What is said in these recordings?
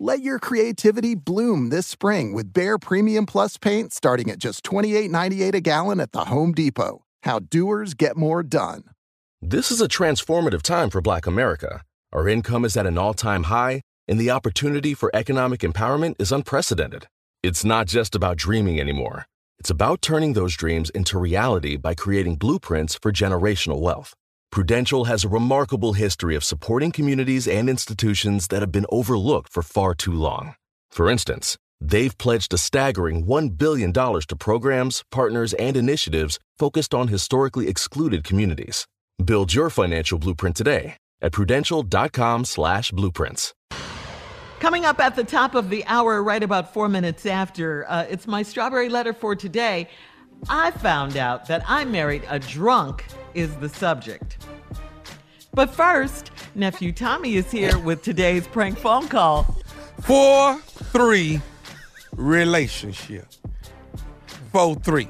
Let your creativity bloom this spring with Behr Premium Plus paint starting at just $28.98 a gallon at the Home Depot. How doers get more done. This is a transformative time for Black America. Our income is at an all time high, and the opportunity for economic empowerment is unprecedented. It's not just about dreaming anymore, it's about turning those dreams into reality by creating blueprints for generational wealth. Prudential has a remarkable history of supporting communities and institutions that have been overlooked for far too long. For instance, they've pledged a staggering $1 billion to programs, partners, and initiatives focused on historically excluded communities. Build your financial blueprint today at prudential.com slash blueprints. Coming up at the top of the hour, right about four minutes after, uh, it's my strawberry letter for today. I found out that I married a drunk is the subject. But first, nephew Tommy is here with today's prank phone call. Four three relationship. Four three.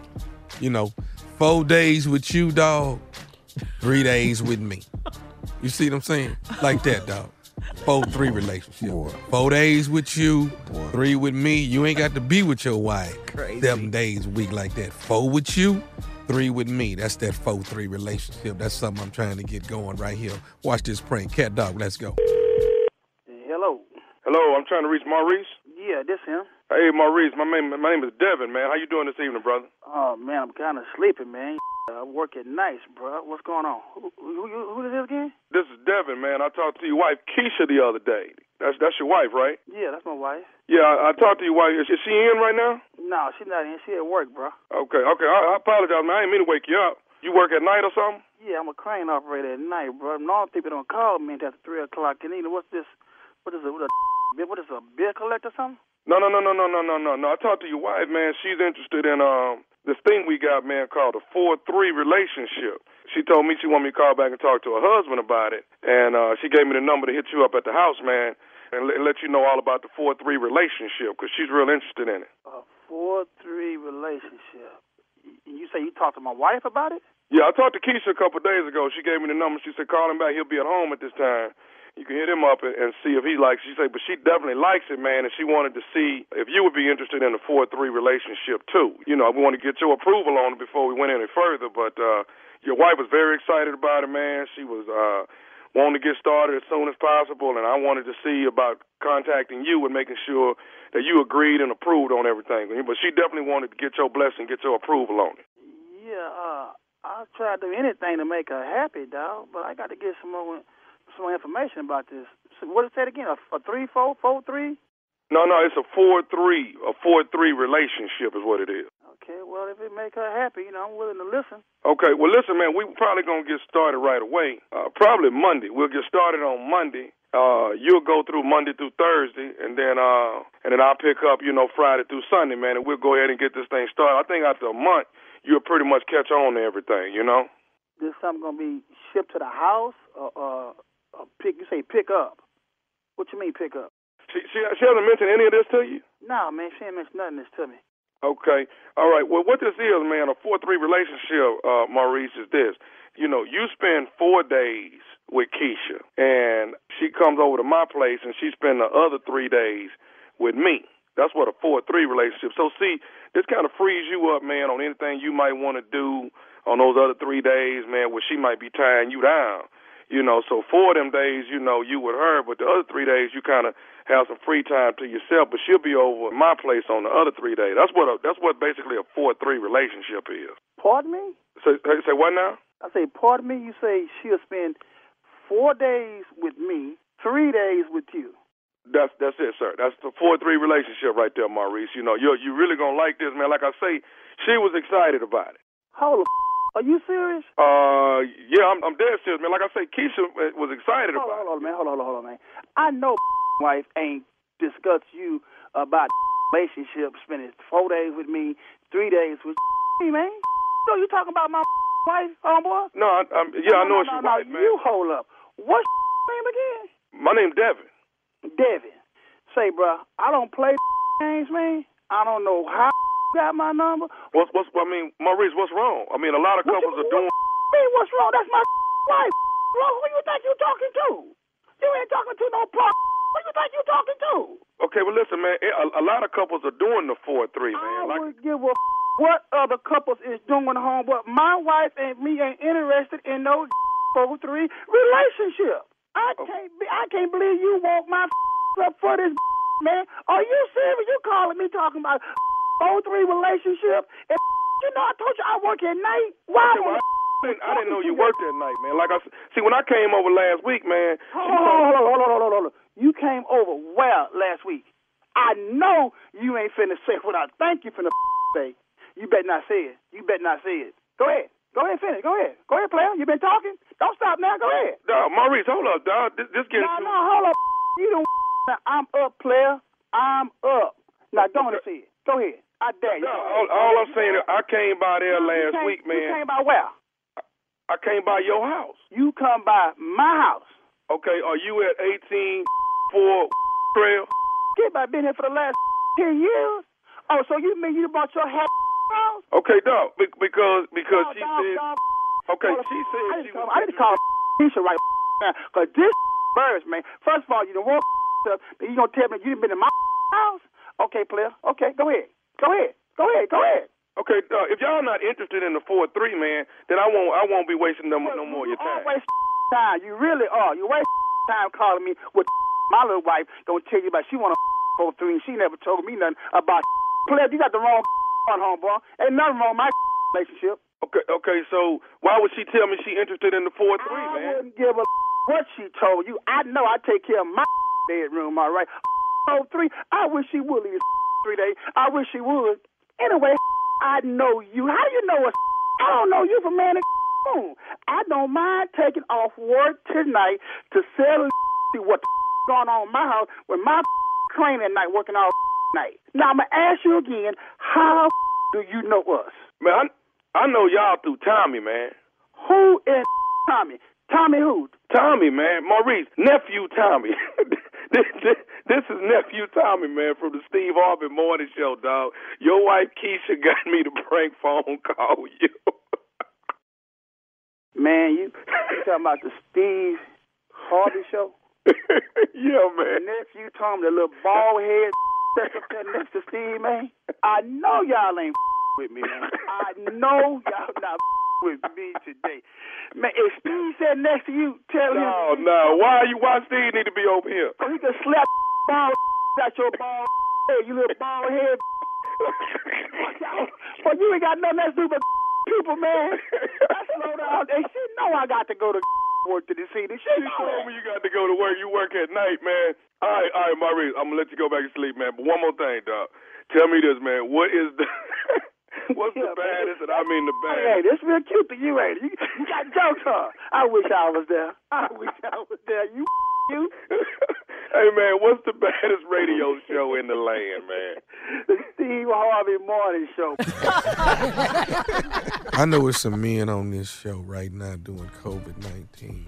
You know, four days with you, dog. Three days with me. You see what I'm saying? Like that, dog. Four three relationship. Four days with you, three with me. You ain't got to be with your wife Crazy. seven days a week like that. Four with you, three with me. That's that four three relationship. That's something I'm trying to get going right here. Watch this prank. Cat dog, let's go. Hello. Hello, I'm trying to reach Maurice. Yeah, this him. Hey, Maurice, my name my name is Devin, man. How you doing this evening, brother? Oh man, I'm kind of sleepy, man. I work at nights, bro. What's going on? Who, who, who, is this again? This is Devin, man. I talked to your wife Keisha the other day. That's that's your wife, right? Yeah, that's my wife. Yeah, I, I talked to your wife. Is, is she in right now? No, she's not in. She at work, bro. Okay, okay. I, I apologize, man. I didn't mean to wake you up. You work at night or something? Yeah, I'm a crane operator at night, bro. Normal people don't call me until three o'clock. And you know what's this? What is it? What, a, what is it, a bill collector or something? No, no, no, no, no, no, no, no, no. I talked to your wife, man. She's interested in um this thing we got, man, called a four three relationship. She told me she wanted me to call back and talk to her husband about it, and uh she gave me the number to hit you up at the house, man, and let, let you know all about the four three relationship because she's real interested in it. A four three relationship. You say you talked to my wife about it? Yeah, I talked to Keisha a couple of days ago. She gave me the number. She said call him back. He'll be at home at this time. You can hit him up and, see if he likes. She said, but she definitely likes it, man, and she wanted to see if you would be interested in a four three relationship too. You know, we want to get your approval on it before we went any further. But uh your wife was very excited about it, man. She was uh wanting to get started as soon as possible, and I wanted to see about contacting you and making sure that you agreed and approved on everything. But she definitely wanted to get your blessing, get your approval on it. Yeah, uh, I'll try to do anything to make her happy, dog. But I got to get some more, some information about this. What is that again? A, a three, four, four, three? No, no, it's a four three, a four three relationship is what it is. Okay, well, if it make her happy, you know, I'm willing to listen. Okay, well, listen, man, we probably gonna get started right away. Uh, probably Monday. We'll get started on Monday. Uh, you'll go through Monday through Thursday, and then uh, and then I'll pick up, you know, Friday through Sunday, man, and we'll go ahead and get this thing started. I think after a month, you'll pretty much catch on to everything, you know. This something gonna be shipped to the house, or uh, uh, pick? You say pick up? What you mean pick up? She she she hasn't mentioned any of this to you. Nah, man, she ain't mentioned nothing of this to me. Okay. All right. Well, what this is, man, a four three relationship, uh, Maurice, is this. You know, you spend four days with Keisha, and she comes over to my place, and she spends the other three days with me. That's what a four three relationship. So see, this kind of frees you up, man, on anything you might want to do on those other three days, man, where she might be tying you down. You know, so four of them days, you know, you with her, but the other three days you kind of have some free time to yourself. But she'll be over at my place on the other three days. That's what a, that's what basically a four three relationship is. Pardon me? So say what now? I say, pardon me. You say she'll spend four days with me, three days with you. That's that's it, sir. That's the four three relationship right there, Maurice. You know, you you really gonna like this, man. Like I say, she was excited about it. Hold the are you serious? Uh, yeah, I'm I'm dead serious, man. Like I say, Keisha was excited hold about on, hold on, man. Hold on, hold on, man. I know wife ain't discussed you about relationship, spending four days with me, three days with me, man. So you talking about my wife, homeboy? No, I, I'm, yeah, I know no, it's no, your no, wife, man. You hold up. What's name again? My name's Devin. Devin. Say, bro, I don't play games, man. I don't know how got my number. What's what's I mean, Maurice, what's wrong? I mean, a lot of What couples you- are doing. What mean, what's wrong? That's my wife. Bro, who you think you talking to? You ain't talking to no pro. Who you think you talking to? Okay, well, listen, man. A, a lot of couples are doing the four three, I man. Like, would give a what other couples is doing home, but my wife and me ain't interested in no four three relationship. I oh. can't be, I can't believe you want my up for this man. Are you serious? You calling me talking about over three relationship? And you know I told you I work at night. Why well, I didn't, I didn't know you worked at night, man. Like I see, when I came over last week, man. Hold on, hold on, hold on, hold on, hold on. You came over well last week. I know you ain't finna say what I think you finna say. You better not say it. You better not say it. Go ahead. Go ahead, finish. Go ahead. Go ahead, player. You been talking? Don't stop now. Go ahead. Dog, Maurice, hold up, dog. This, this getting No, too. no, hold up. You don't. I'm up, player. I'm up. Now, don't say it. Go ahead. I dare you. Dog, all, all I'm saying is, I came by there last came- week, man. You came by where? I came by your house. You come by my house. Okay, are you at 18 for trail? Kid, I've been here for the last 10 years. Oh, so you mean you bought your house? Okay, dog. be- Because because Dog, she dog, said. dog. Okay, she I said need she to call, was. I need to call Keisha right now. Because this birds, man. First of all, you don't want stuff. Then you going to tell me you didn't been in my house? Okay, player. Okay, go ahead. Go ahead. Go ahead. Go ahead. Okay, dog. If y'all not interested in the four three, man, then I won't. I won't be wasting no, no more of your You time. always time. You really are. You waste time calling me with my little wife. Don't tell you about she want to go through and she never told me nothing about player. You got the wrong on homeboy. Ain't nothing wrong with my relationship. Okay, okay. So why would she tell me she interested in the four three, man? I wouldn't give a what she told you. I know I take care of my bedroom, All right. Four three. I wish she would leave three days. I wish she would. Anyway, I know you. How do you know us? I don't know you from man. I don't mind taking off work tonight to see what going on in my house with my train at night working all night. Now I'm gonna ask you again. How do you know us? Man, I, I know y'all through Tommy, man. Who is Tommy? Tommy who? Tommy, man. Maurice, nephew Tommy. this, this, this is nephew Tommy, man, from the Steve Harvey Morning Show, dog. Your wife Keisha got me to prank phone call you. Man, you, you talking about the Steve Harvey show? yeah, man. Nephew Tom, the little bald head that's up there next to Steve, man. I know y'all ain't with me, man. I know y'all not with me today. Man, if Steve said next to you, tell No, him No, no. Why you? Why Steve need to be over here? so he can slap bald out your ball head, you little ball head. But you ain't got nothing else to do but people, man. I slow down. They should know I got to go to work to the city. She You told me you got to go to work. You work at night, man. All right, all right, Maurice. I'm gonna let you go back to sleep, man. But one more thing, dog. Tell me this, man. What is the what's the baddest, and I mean the bad Hey, baddest? this real cute to you, ain't it? You, you got jokes, huh? I wish I was there. I wish I was there. You, you. Hey, man, what's the baddest radio show in the land, man? The Steve Harvey Morning Show. I know it's some men on this show right now doing COVID 19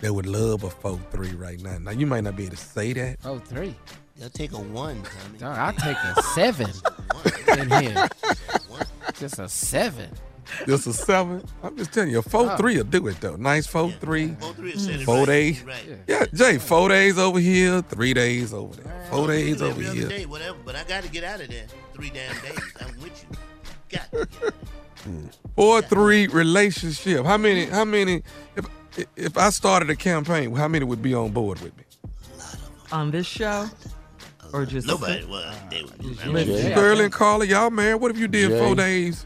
that would love a 4 3 right now. Now, you might not be able to say that. Oh, three. They'll take a one, Tommy. Dog, I'll take a seven in here. Just a seven. Just is seven. I'm just telling you, a 4 3 will do it, though. Nice 4 3. Four three will set it Four right. days. Right. Yeah, Jay, four days over here, three days over there. Four days over Every other here. day, whatever. But I got to get out of there. Three damn days. I'm with you. Got to get out of there. Hmm. Four three relationship. How many? How many? If if I started a campaign, how many would be on board with me? On this show? Or just Nobody. Well, they would. I mean, Listen. And Carla, y'all married. What if you did Jay. four days?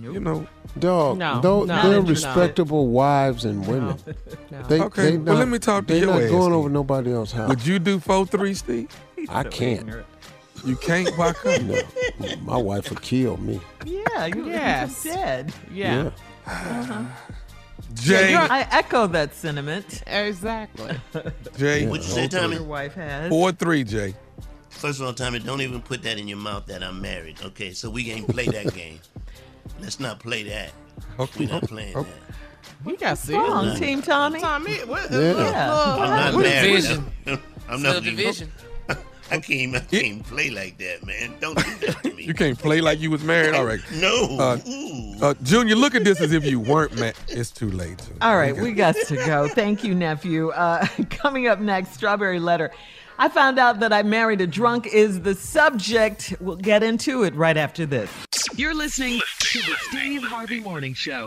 You know. Dog, No, though, no, they're no. respectable wives and women. No. They, Okay, they well, let me talk to you. they your not ass going over nobody else's house. Would you do four three, Steve? I can't. You can't. Why come? No, my wife would kill me. Yeah, you Yes. yes. dead. Yeah. Jay, I echo that sentiment. Exactly. Jay, What'd you say, Tommy? Your wife has. four three, Jay. First of all, Tommy, don't even put that in your mouth that I'm married. Okay, so we ain't play that game. Let's not play that. Okay. We're not playing Okay. that. We got serious. Wrong, Team Tommy. Tommy, what? Yeah. Yeah. I'm not What married. division? I'm not Subdivision. I can't. I can't play like that, man. Don't do that to me. You can't play like you was married. All right. No. Uh, Uh, Junior, look at this as if you weren't married. It's too late. Junior. All right, we got to go. Thank you, nephew. Uh, coming up next, Strawberry Letter. I found out that I married a drunk is the subject. We'll get into it right after this. You're listening to the Steve Harvey Morning Show.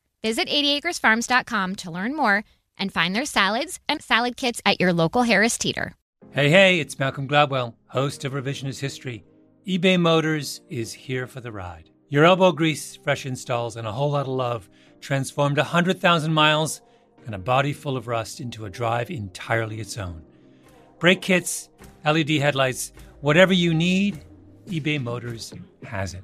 Visit 80acresfarms.com to learn more and find their salads and salad kits at your local Harris Teeter. Hey, hey, it's Malcolm Gladwell, host of Revisionist History. eBay Motors is here for the ride. Your elbow grease, fresh installs, and a whole lot of love transformed 100,000 miles and a body full of rust into a drive entirely its own. Brake kits, LED headlights, whatever you need, eBay Motors has it.